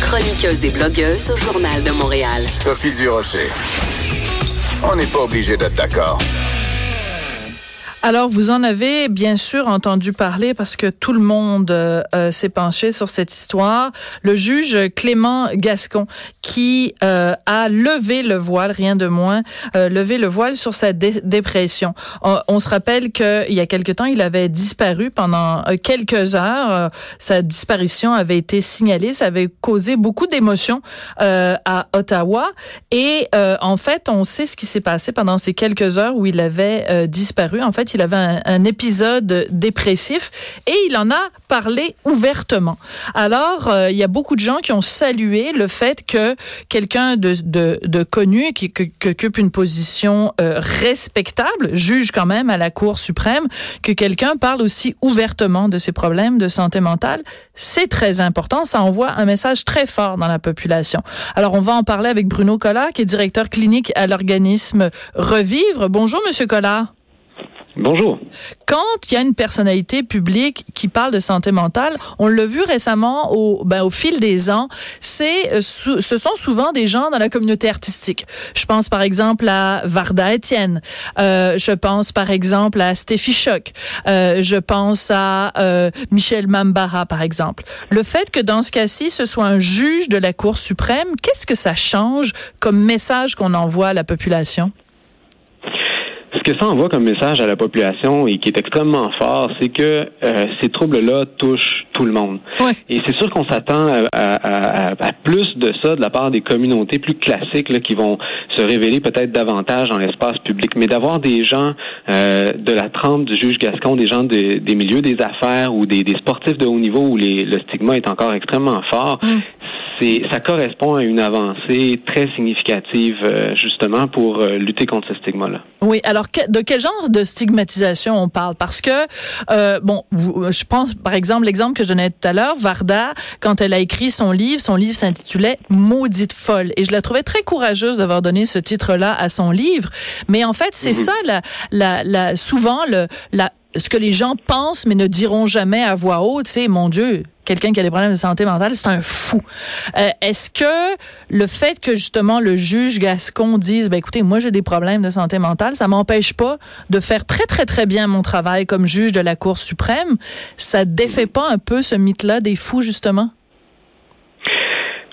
Chroniqueuse et blogueuse au Journal de Montréal. Sophie Durocher. On n'est pas obligé d'être d'accord. Alors, vous en avez bien sûr entendu parler parce que tout le monde euh, euh, s'est penché sur cette histoire. Le juge Clément Gascon qui euh, a levé le voile, rien de moins, levé le voile sur sa dépression. On, se rappelle qu'il y a quelque temps, il avait disparu pendant quelques heures. sa disparition avait été signalée. Ça avait causé beaucoup d'émotions à Ottawa. Et en fait, on sait ce qui s'est passé pendant ces quelques heures où il avait disparu. En fait, il avait un, épisode dépressif et il en a parlé ouvertement. Alors, euh, il y a beaucoup de gens qui ont salué le fait que quelqu'un de, connu, qui, occupe une position euh, respectable, juge quand même à la Cour suprême, que quelqu'un parle aussi ouvertement de ses problèmes de santé mentale. C'est très important. Ça envoie un message très fort dans la population. Alors, on va en parler avec Bruno Collard, qui est directeur clinique à l'organisme Revivre. Bonjour, Monsieur Collard. Bonjour. Quand il y a une personnalité publique qui parle de santé mentale, on l'a vu récemment au, ben, au fil des ans, c'est, euh, ce sont souvent des gens dans la communauté artistique. Je pense par exemple à Varda Etienne. Euh, je pense par exemple à Stéphie Choc. Euh, je pense à euh, Michel Mambara par exemple. Le fait que dans ce cas-ci, ce soit un juge de la Cour suprême, qu'est-ce que ça change comme message qu'on envoie à la population? Ce que ça envoie comme message à la population et qui est extrêmement fort, c'est que euh, ces troubles-là touchent tout le monde. Et c'est sûr qu'on s'attend à, plus de ça de la part des communautés plus classiques là, qui vont se révéler peut-être davantage dans l'espace public. Mais d'avoir des gens euh, de la trempe du juge Gascon, des gens des milieux des affaires ou des, sportifs de haut niveau où les, le stigma est encore extrêmement fort, c'est ça correspond à une avancée très significative euh, justement pour lutter contre ce stigma-là. Oui, alors de quel genre de stigmatisation on parle? Parce que euh, bon, je pense par exemple l'exemple que je donnais tout à l'heure, Varda, quand elle a écrit son livre, son livre s'intitulait Maudite folle, et je la trouvais très courageuse d'avoir donné ce titre-là à son livre. Mais en fait, c'est mhm. ça, la, la, la, souvent le, la, ce que les gens pensent mais ne diront jamais à voix haute, c'est mon Dieu, quelqu'un qui a des problèmes de santé mentale, c'est un fou. Euh, est-ce que le fait que justement le juge Gascon dise, ben écoutez, moi j'ai des problèmes de santé mentale, ça m'empêche pas de faire très très très bien mon travail comme juge de la Cour suprême, ça défait pas un peu ce mythe-là des fous justement?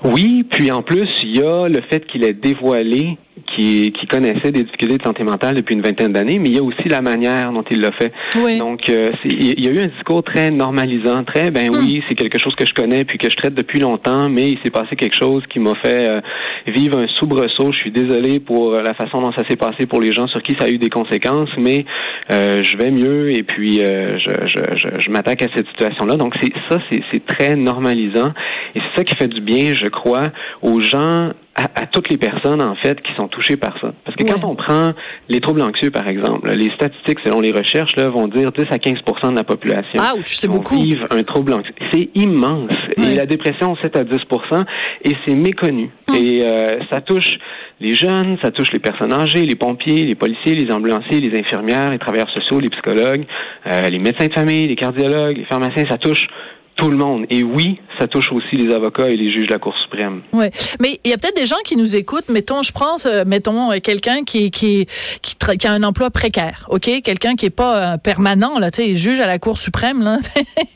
Oui, puis en plus, il y a le fait qu'il ait dévoilé qui, qui connaissait des difficultés de santé mentale depuis une vingtaine d'années, mais il y a aussi la manière dont il l'a fait. Donc, euh, il y a eu un discours très normalisant, très, ben hmm. oui, c'est quelque chose que je connais puis que je traite depuis longtemps, mais il s'est passé quelque chose qui m'a fait euh, vivre un soubresaut. Je suis désolé pour la façon dont ça s'est passé pour les gens sur qui ça a eu des conséquences, mais euh, je vais mieux et puis je, je, je, je m'attaque à cette situation-là. Donc, c'est ça, c'est très normalisant et c'est ça qui fait du bien, je crois, aux gens à, toutes les personnes, en fait, qui sont touchées par ça. Parce que quand on prend les troubles anxieux, par exemple, les statistiques, selon les recherches, là, vont dire 10 à 15% de la population qui vont vivre un trouble anxieux. C'est immense. Et la dépression, 7 à 10% et c'est méconnu. Hum. Et euh, ça touche les jeunes, ça touche les personnes âgées, les pompiers, les policiers, les ambulanciers, les infirmières, les travailleurs sociaux, les psychologues, euh, les médecins de famille, les cardiologues, les pharmaciens, ça touche tout le monde. Et oui, ça touche aussi les avocats et les juges de la Cour suprême. Oui, mais il y a peut-être des gens qui nous écoutent. Mettons, je pense, euh, mettons euh, quelqu'un qui qui qui, qui, a un emploi précaire, ok, quelqu'un qui est pas euh, permanent là, tu sais, juge à la Cour suprême là,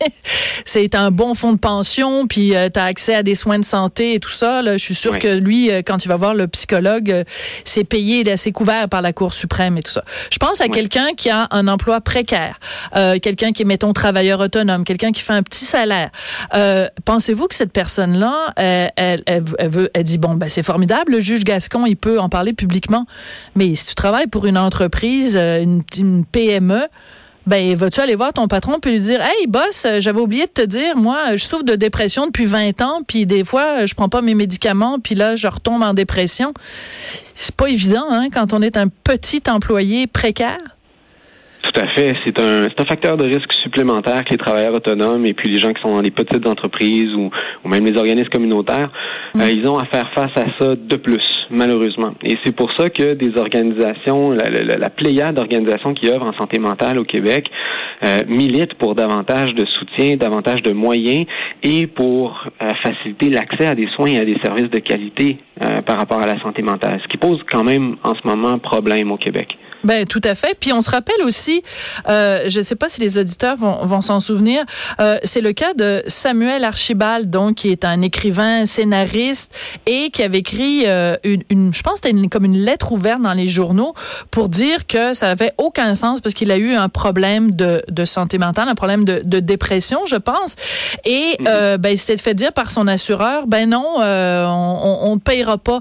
c'est un bon fonds de pension, puis tu as accès à des soins de santé et tout ça. Là, je suis sûr que lui, quand il va voir le psychologue, c'est payé, c'est couvert par la Cour suprême et tout ça. Je pense à quelqu'un qui a un emploi précaire, quelqu'un qui est mettons travailleur autonome, quelqu'un qui fait un petit salaire. Euh, pensez-vous que cette personne-là, elle, elle, dit bon, ben c'est formidable, le juge Gascon, il peut en parler publiquement, mais si tu travailles pour une entreprise, euh, une, PME, ben vas-tu aller voir ton patron puis lui dire "Hey boss, j'avais oublié de te dire moi, je souffre de dépression depuis 20 ans puis des fois je prends pas mes médicaments puis là je retombe en dépression?" C'est pas évident hein quand on est un petit employé précaire. Tout à fait. C'est un, c'est un facteur de risque supplémentaire que les travailleurs autonomes et puis les gens qui sont dans les petites entreprises ou, ou même les organismes communautaires, mm. euh, ils ont à faire face à ça de plus, malheureusement. Et c'est pour ça que des organisations, la, la, la pléiade d'organisations qui œuvrent en santé mentale au Québec euh, militent pour davantage de soutien, davantage de moyens et pour euh, faciliter l'accès à des soins et à des services de qualité euh, par rapport à la santé mentale, ce qui pose quand même en ce moment problème au Québec. Ben tout à fait. Puis on se rappelle aussi, euh, je ne sais pas si les auditeurs vont, vont s'en souvenir, euh, c'est le cas de Samuel Archibald, donc qui est un écrivain, scénariste et qui avait écrit euh, une, une, je pense c'était comme une lettre ouverte dans les journaux pour dire que ça n'avait aucun sens parce qu'il a eu un problème de, de santé mentale, un problème de, de dépression, je pense. Et euh, ben il s'est fait dire par son assureur, ben non, euh, on, ne payera pas.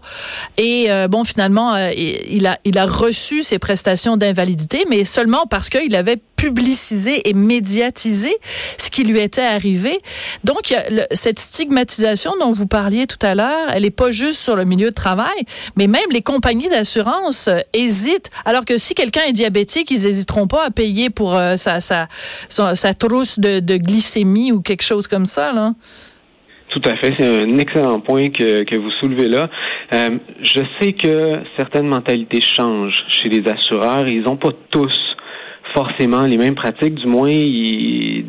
Et euh, bon finalement, il a il a reçu ses prestations d'invalidité, mais seulement parce qu'il avait publicisé et médiatisé ce qui lui était arrivé. Donc, cette stigmatisation dont vous parliez tout à l'heure, elle n'est pas juste sur le milieu de travail, mais même les compagnies d'assurance euh, hésitent. Alors que si quelqu'un est diabétique, ils n'hésiteront pas à payer pour euh, sa, trousse de, glycémie ou quelque chose comme ça. Tout à fait, c'est un excellent point que, que vous soulevez là. Euh, je sais que certaines mentalités changent chez les assureurs. Ils n'ont pas tous forcément les mêmes pratiques. Du moins,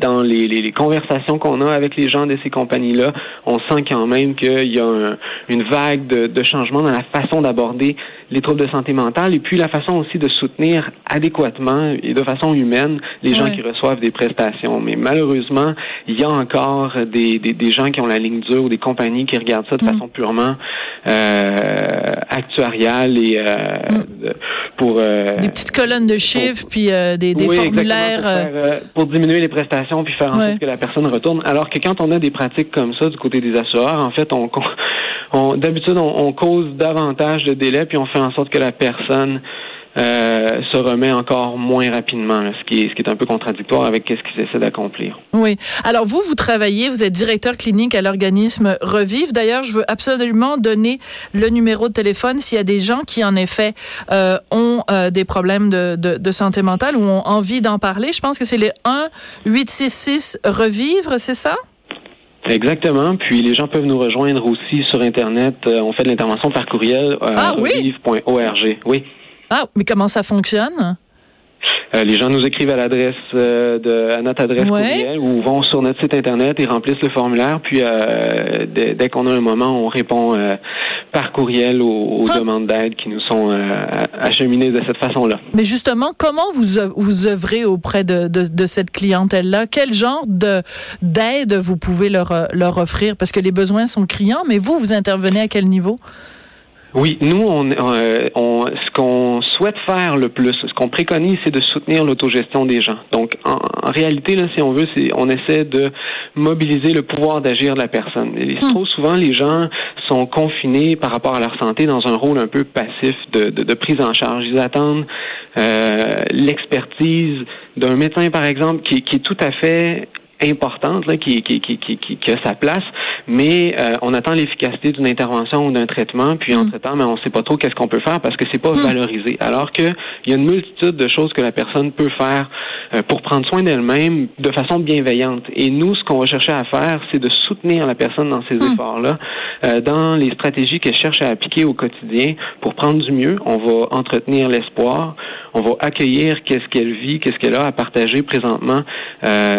dans les, les, conversations qu'on a avec les gens de ces compagnies-là, on sent quand même qu'il y a une vague de, de changement dans la façon d'aborder les troubles de santé mentale et puis la façon aussi de soutenir adéquatement et de façon humaine les gens qui reçoivent des prestations. Mais malheureusement, il y a encore des, des, des, gens qui ont la ligne dure ou des compagnies qui regardent ça de mm. façon purement euh, actuariale et euh, mm. pour euh, des petites colonnes de chiffres puis euh, des, des formulaires euh, pour, diminuer les prestations puis faire en sorte que la personne retourne. Alors que quand on a des pratiques comme ça du côté des assureurs, en fait, on, on d'habitude on, on cause davantage de délais puis on fait en sorte que la personne euh, se remet encore moins rapidement, ce, qui est, un peu contradictoire avec ce qu'ils essaient d'accomplir. Oui. Alors vous, vous travaillez, vous êtes directeur clinique à l'organisme Revive. D'ailleurs, je veux absolument donner le numéro de téléphone s'il y a des gens qui, en effet, euh, ont euh, des problèmes de, santé mentale ou ont envie d'en parler. Je pense que c'est les 1-866-REVIVRE, c'est ça? Exactement. Puis les gens peuvent nous rejoindre aussi sur Internet. Euh, on fait de l'intervention par courriel euh, ah, oui? Oui. Ah, mais comment ça fonctionne? Euh, les gens nous écrivent à l'adresse euh, de à notre adresse courriel ou vont sur notre site internet et remplissent le formulaire. Puis euh, dès, qu'on a un moment, on répond par courriel aux, ah. demandes d'aide qui nous sont acheminées de cette façon-là. Mais justement, comment vous vous œuvrez auprès de, de, de cette clientèle-là? Quel genre de d'aide vous pouvez leur leur offrir? Parce que les besoins sont criants, mais vous vous intervenez à quel niveau? Oui, nous, on, euh, on ce qu'on souhaite faire le plus, ce qu'on préconise, c'est de soutenir l'autogestion des gens. Donc, en, réalité, là, si on veut, c'est on essaie de mobiliser le pouvoir d'agir de la personne. Et hmm. trop souvent, les gens sont confinés par rapport à leur santé dans un rôle un peu passif de, de, de prise en charge. Ils attendent euh, l'expertise d'un médecin, par exemple, qui, qui est tout à fait importante là, qui, qui, qui, qui, qui a sa place, mais euh, on attend l'efficacité d'une intervention ou d'un traitement, puis mm. entre-temps, mais on ne sait pas trop qu'est-ce qu'on peut faire parce que c'est pas mm. valorisé. Alors que il y a une multitude de choses que la personne peut faire euh, pour prendre soin d'elle-même de façon bienveillante. Et nous, ce qu'on va chercher à faire, c'est de soutenir la personne dans ces mm. efforts-là, euh, dans les stratégies qu'elle cherche à appliquer au quotidien pour prendre du mieux. On va entretenir l'espoir, on va accueillir qu'est-ce qu'elle vit, qu'est-ce qu'elle a à partager présentement, euh,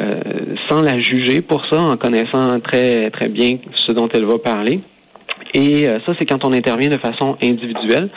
sans la juger pour ça, en connaissant très très bien ce dont elle va parler. Et euh, ça, c'est quand on intervient de façon individuelle.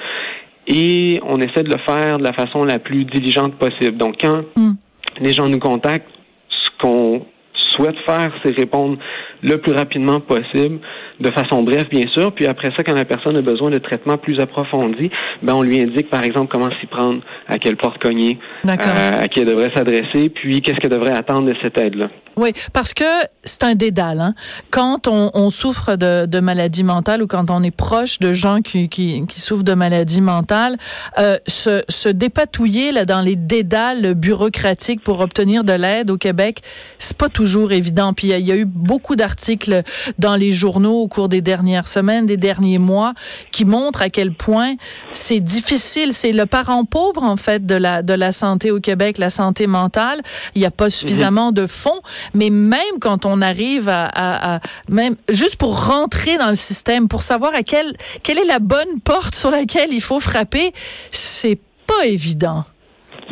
Et on essaie de le faire de la façon la plus diligente possible. Donc, quand mm. les gens nous contactent, ce qu'on souhaite faire, c'est répondre le plus rapidement possible de façon brève, bien sûr. Puis après ça, quand la personne a besoin de traitement plus approfondi, ben on lui indique, par exemple, comment s'y prendre, à quelle porte cogner, euh, à qui elle devrait s'adresser, puis qu'est-ce qu'elle devrait attendre de cette aide-là. Oui, parce que c'est un dédale. Hein? Quand on, on souffre de, de, maladie mentale ou quand on est proche de gens qui, qui, qui souffrent de maladie mentale, euh, se, se dépatouiller là, dans les dédales bureaucratiques pour obtenir de l'aide au Québec, c'est pas toujours évident. Puis il y, a eu beaucoup d'articles dans les journaux au cours des dernières semaines, des derniers mois, qui montrent à quel point c'est difficile. C'est le parent pauvre en fait de la de la santé au Québec, la santé mentale. Il n'y a pas suffisamment de fonds. Mais même quand on arrive à, même juste pour rentrer dans le système, pour savoir à quelle quelle est la bonne porte sur laquelle il faut frapper, c'est pas évident.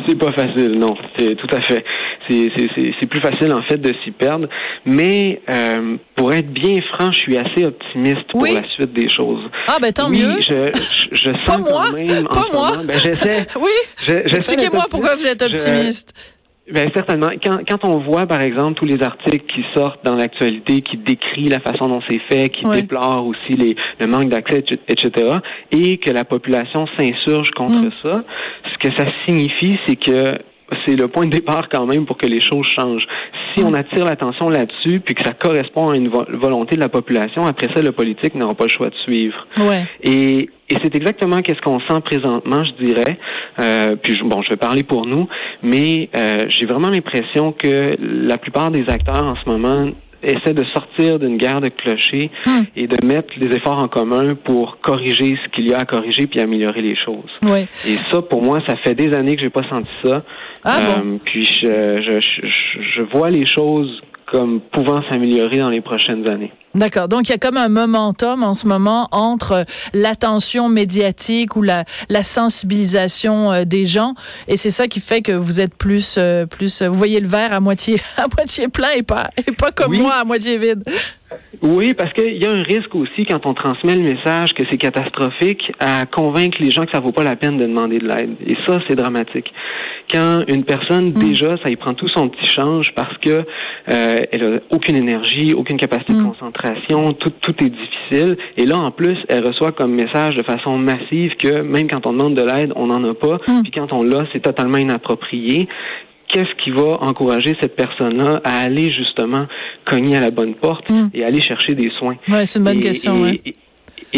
C'est pas facile, non. C'est tout à fait. C'est plus facile en fait de s'y perdre. Mais euh, pour être bien franc, je suis assez optimiste pour la suite des choses. Ah ben tant oui, mieux. Je, je, sens pas moi. quand même. Pas moi. ben, j'essaie. oui. Expliquez-moi pourquoi vous êtes optimiste. Ben certainement. Quand, quand on voit, par exemple, tous les articles qui sortent dans l'actualité, qui décrivent la façon dont c'est fait, qui déplorent aussi les, le manque d'accès, etc., et que la population s'insurge contre mm. ça, ce que ça signifie, c'est que c'est le point de départ quand même pour que les choses changent. Si on attire l'attention là-dessus, puis que ça correspond à une volonté de la population, après ça, le politique n'aura pas le choix de suivre. Ouais. Et, et c'est exactement qu'est-ce qu'on sent présentement, je dirais. Euh, puis bon, je vais parler pour nous, mais euh, j'ai vraiment l'impression que la plupart des acteurs en ce moment essaie de sortir d'une guerre de clochers hmm. et de mettre les efforts en commun pour corriger ce qu'il y a à corriger puis améliorer les choses. Oui. Et ça, pour moi, ça fait des années que j'ai pas senti ça. Ah? Euh, puis je, je, je, je vois les choses comme pouvant s'améliorer dans les prochaines années. D'accord. Donc, il y a comme un momentum en ce moment entre l'attention médiatique ou la, la sensibilisation euh, des gens. Et c'est ça qui fait que vous êtes plus, euh, plus, vous voyez le verre à moitié, à moitié plein et pas, et pas comme moi à moitié vide. Oui, parce qu'il y a un risque aussi quand on transmet le message que c'est catastrophique à convaincre les gens que ça vaut pas la peine de demander de l'aide. Et ça, c'est dramatique. Quand une personne mm. déjà, ça y prend tout son petit change parce que euh, elle a aucune énergie, aucune capacité de mm. Concentration, tout, tout est difficile. Et là, en plus, elle reçoit comme message de façon massive que même quand on demande de l'aide, on n'en a pas. Mm. Puis quand on l'a, c'est totalement inapproprié qu'est-ce qui va encourager cette personne-là à aller justement cogner à la bonne porte hmm. et aller chercher des soins? Ouais, c'est une bonne question. Et, et,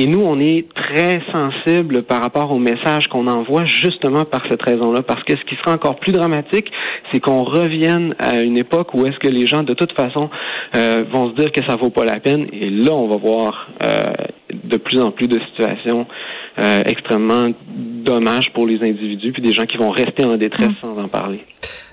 nous, on est très sensible par rapport au message qu'on envoie justement par cette raison-là. Parce que ce qui sera encore plus dramatique, c'est qu'on revienne à une époque où est-ce que les gens, de toute façon, euh, vont se dire que ça vaut pas la peine. Et là, on va voir euh, de plus en plus de situations euh, extrêmement dommages pour les individus, puis des gens qui vont rester en détresse hmm. sans en parler.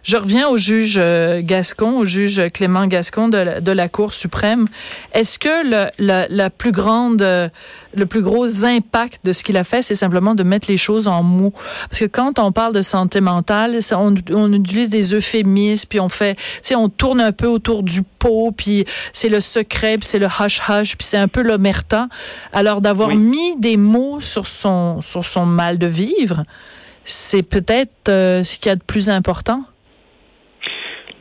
Je reviens au juge euh, Gascon, au juge Clément Gascon de la, de la Cour suprême. Est-ce que le, la, la, plus grande, euh, le plus gros impact de ce qu'il a fait, c'est simplement de mettre les choses en mots? Parce que quand on parle de santé mentale, on, on utilise des euphémismes, puis on fait, tu sais, on tourne un peu autour du pot, puis c'est le secret, puis c'est le hush-hush, puis c'est un peu l'omerta. Alors d'avoir mis des mots sur son, sur son mal de vivre, c'est peut-être euh, ce qu'il y a de plus important.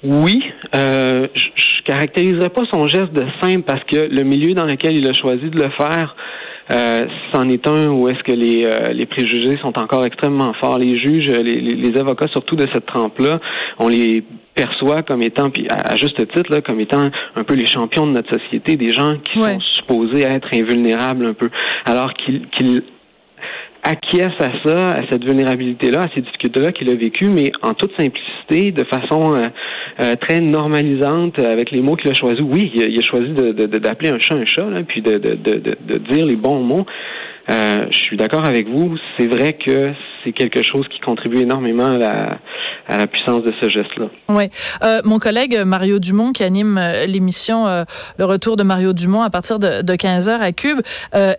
Oui, euh, je, je caractériserais pas son geste de simple parce que le milieu dans lequel il a choisi de le faire, euh, c'en est un où est-ce que les, euh, les préjugés sont encore extrêmement forts. Les juges, les, les avocats, surtout de cette trempe-là, on les perçoit comme étant, puis à, juste titre, là, comme étant un peu les champions de notre société, des gens qui sont supposés être invulnérables un peu, alors qu'ils acquiesce à ça, à cette vulnérabilité-là, à ces difficultés-là qu'il a vécues, mais en toute simplicité, de façon euh, euh, très normalisante, avec les mots qu'il a choisis. Oui, il a, choisi d'appeler un chat un chat, là, puis de, de, dire les bons mots. Euh, je suis d'accord avec vous. C'est vrai que c'est quelque chose qui contribue énormément à la, puissance de ce geste-là. Oui. Euh, mon collègue Mario Dumont, qui anime euh, l'émission Le Retour de Mario Dumont à partir de, de 15 heures à Cube,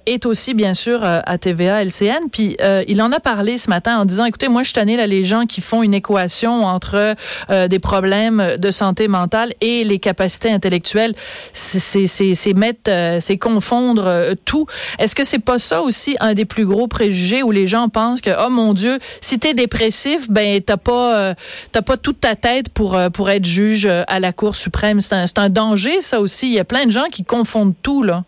est aussi, bien sûr, à TVA LCN. Puis, il en a parlé ce matin en disant, écoutez, moi, je tanné là, les gens qui font une équation entre des problèmes de santé mentale et les capacités intellectuelles. C'est mettre, c'est confondre tout. Est-ce que c'est pas ça aussi un des plus gros préjugés où les gens pensent que, oh mon Dieu, si t'es dépressif, ben t'as pas, euh, pas toute ta tête pour euh, pour être juge euh, à la Cour suprême. C'est un, un danger, ça aussi. Il y a plein de gens qui confondent tout là.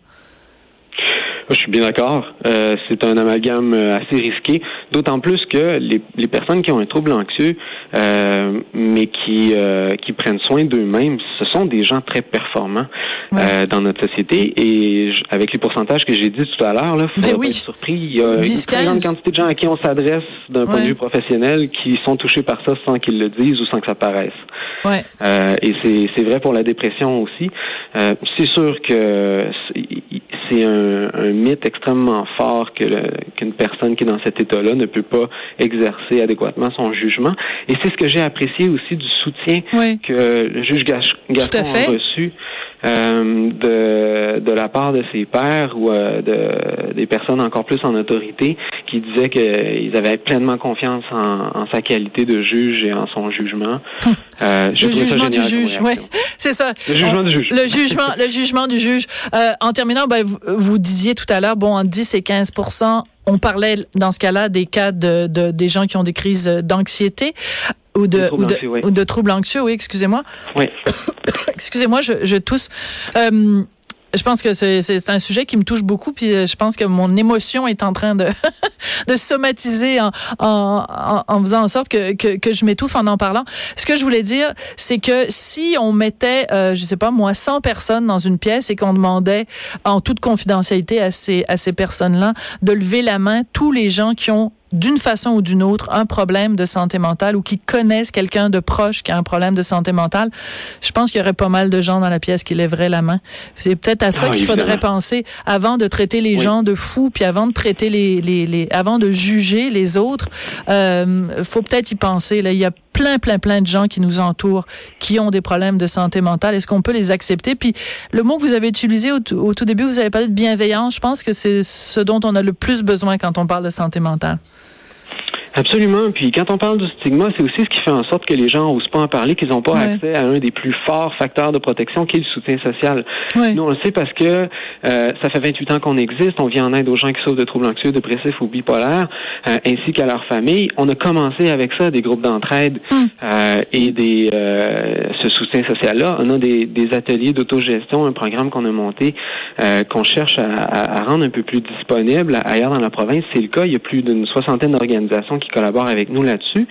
Je suis bien d'accord. Euh, c'est un amalgame euh, assez risqué, d'autant plus que les, les, personnes qui ont un trouble anxieux, euh, mais qui euh, qui prennent soin d'eux-mêmes, ce sont des gens très performants euh, dans notre société. Et avec les pourcentages que j'ai dit tout à l'heure, là, faut ben pas être surpris. Il y a une très grande quantité de gens à qui on s'adresse d'un point de vue professionnel qui sont touchés par ça sans qu'ils le disent ou sans que ça paraisse. Ouais. et c'est vrai pour la dépression aussi. c'est sûr que c'est un, un, mythe extrêmement fort que qu'une personne qui est dans cet état-là ne peut pas exercer adéquatement son jugement. Et c'est ce que j'ai apprécié aussi du soutien que le juge Gaston a reçu de, de la part de ses pairs ou euh, de, des personnes encore plus en autorité qui disaient qu'ils avaient pleinement confiance en, en, sa qualité de juge et en son jugement. Euh, le jugement du juge, oui, c'est ça. Le jugement du juge. Le jugement, le jugement du juge. Euh, en terminant, ben, vous, vous, disiez tout à l'heure, bon, en 10 et 15 on parlait dans ce cas-là des cas de, de, des gens qui ont des crises d'anxiété ou de, ou de, ou de, troubles anxieux, oui, excusez-moi. Oui. excusez-moi, je, je tousse. Euh, je pense que c'est un sujet qui me touche beaucoup, puis euh, je pense que mon émotion est en train de, de somatiser en, en, en, faisant en sorte que, que, que je m'étouffe en en parlant. Ce que je voulais dire, c'est que si on mettait, euh, je sais pas moi, 100 personnes dans une pièce et qu'on demandait en toute confidentialité à ces, à ces personnes-là de lever la main, tous les gens qui ont d'une façon ou d'une autre un problème de santé mentale ou qui connaissent quelqu'un de proche qui a un problème de santé mentale, je pense qu'il y aurait pas mal de gens dans la pièce qui lèveraient la main. C'est peut-être à ça ah, qu'il faudrait penser avant de traiter les gens de fous, puis avant de traiter les, les, les avant de juger les autres. Euh, faut peut-être y penser. Là, il y a plein, plein, plein de gens qui nous entourent qui ont des problèmes de santé mentale. Est-ce qu'on peut les accepter? Puis le mot que vous avez utilisé au, tout début, vous avez parlé de bienveillance. Je pense que c'est ce dont on a le plus besoin quand on parle de santé mentale. Absolument. Puis quand on parle du stigma, c'est aussi ce qui fait en sorte que les gens n'osent pas en parler, qu'ils n'ont pas accès à un des plus forts facteurs de protection, qui est le soutien social. Nous, on le sait parce que euh, ça fait 28 ans qu'on existe. On vient en aide aux gens qui souffrent de troubles anxieux, dépressifs ou bipolaires, euh, ainsi qu'à leur famille. On a commencé avec ça, des groupes d'entraide hum. euh, et des ce soutien social-là. On a des, des ateliers d'autogestion, un programme qu'on a monté, qu'on cherche à, à, rendre un peu plus disponible ailleurs dans la province. C'est le cas. Il y a plus d'une soixantaine d'organisations qui collaborent avec nous là-dessus.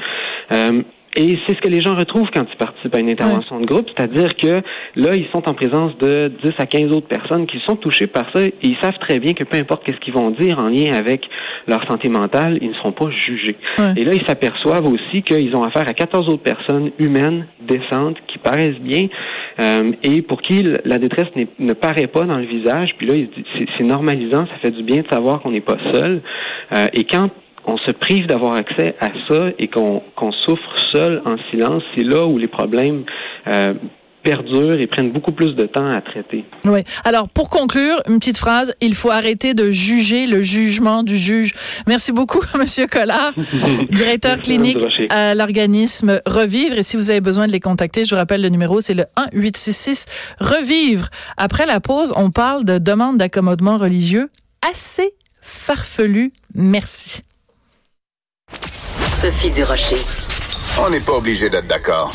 Euh, et c'est ce que les gens retrouvent quand ils participent à une intervention de groupe, c'est-à-dire que là, ils sont en présence de 10 à 15 autres personnes qui sont touchées par ça et ils savent très bien que peu importe qu'est-ce qu'ils vont dire en lien avec leur santé mentale, ils ne seront pas jugés. Et là, ils s'aperçoivent aussi qu'ils ont affaire à 14 autres personnes humaines, décentes, qui paraissent bien euh, et pour qui la détresse ne paraît pas dans le visage. Puis là, c'est normalisant, ça fait du bien de savoir qu'on n'est pas seul. Euh, et quand on se prive d'avoir accès à ça et qu'on souffre seul en silence, c'est là où les problèmes euh, perdurent et prennent beaucoup plus de temps à traiter. Oui. Alors, pour conclure, une petite phrase. Il faut arrêter de juger le jugement du juge. Merci beaucoup, Monsieur Collard, directeur clinique à l'organisme Revivre. Et si vous avez besoin de les contacter, je vous rappelle le numéro, c'est le 1-866 Revivre. Après la pause, on parle de demande d'accommodement religieux assez farfelu. Merci. Sophie Durocher. On n'est pas obligé d'être d'accord.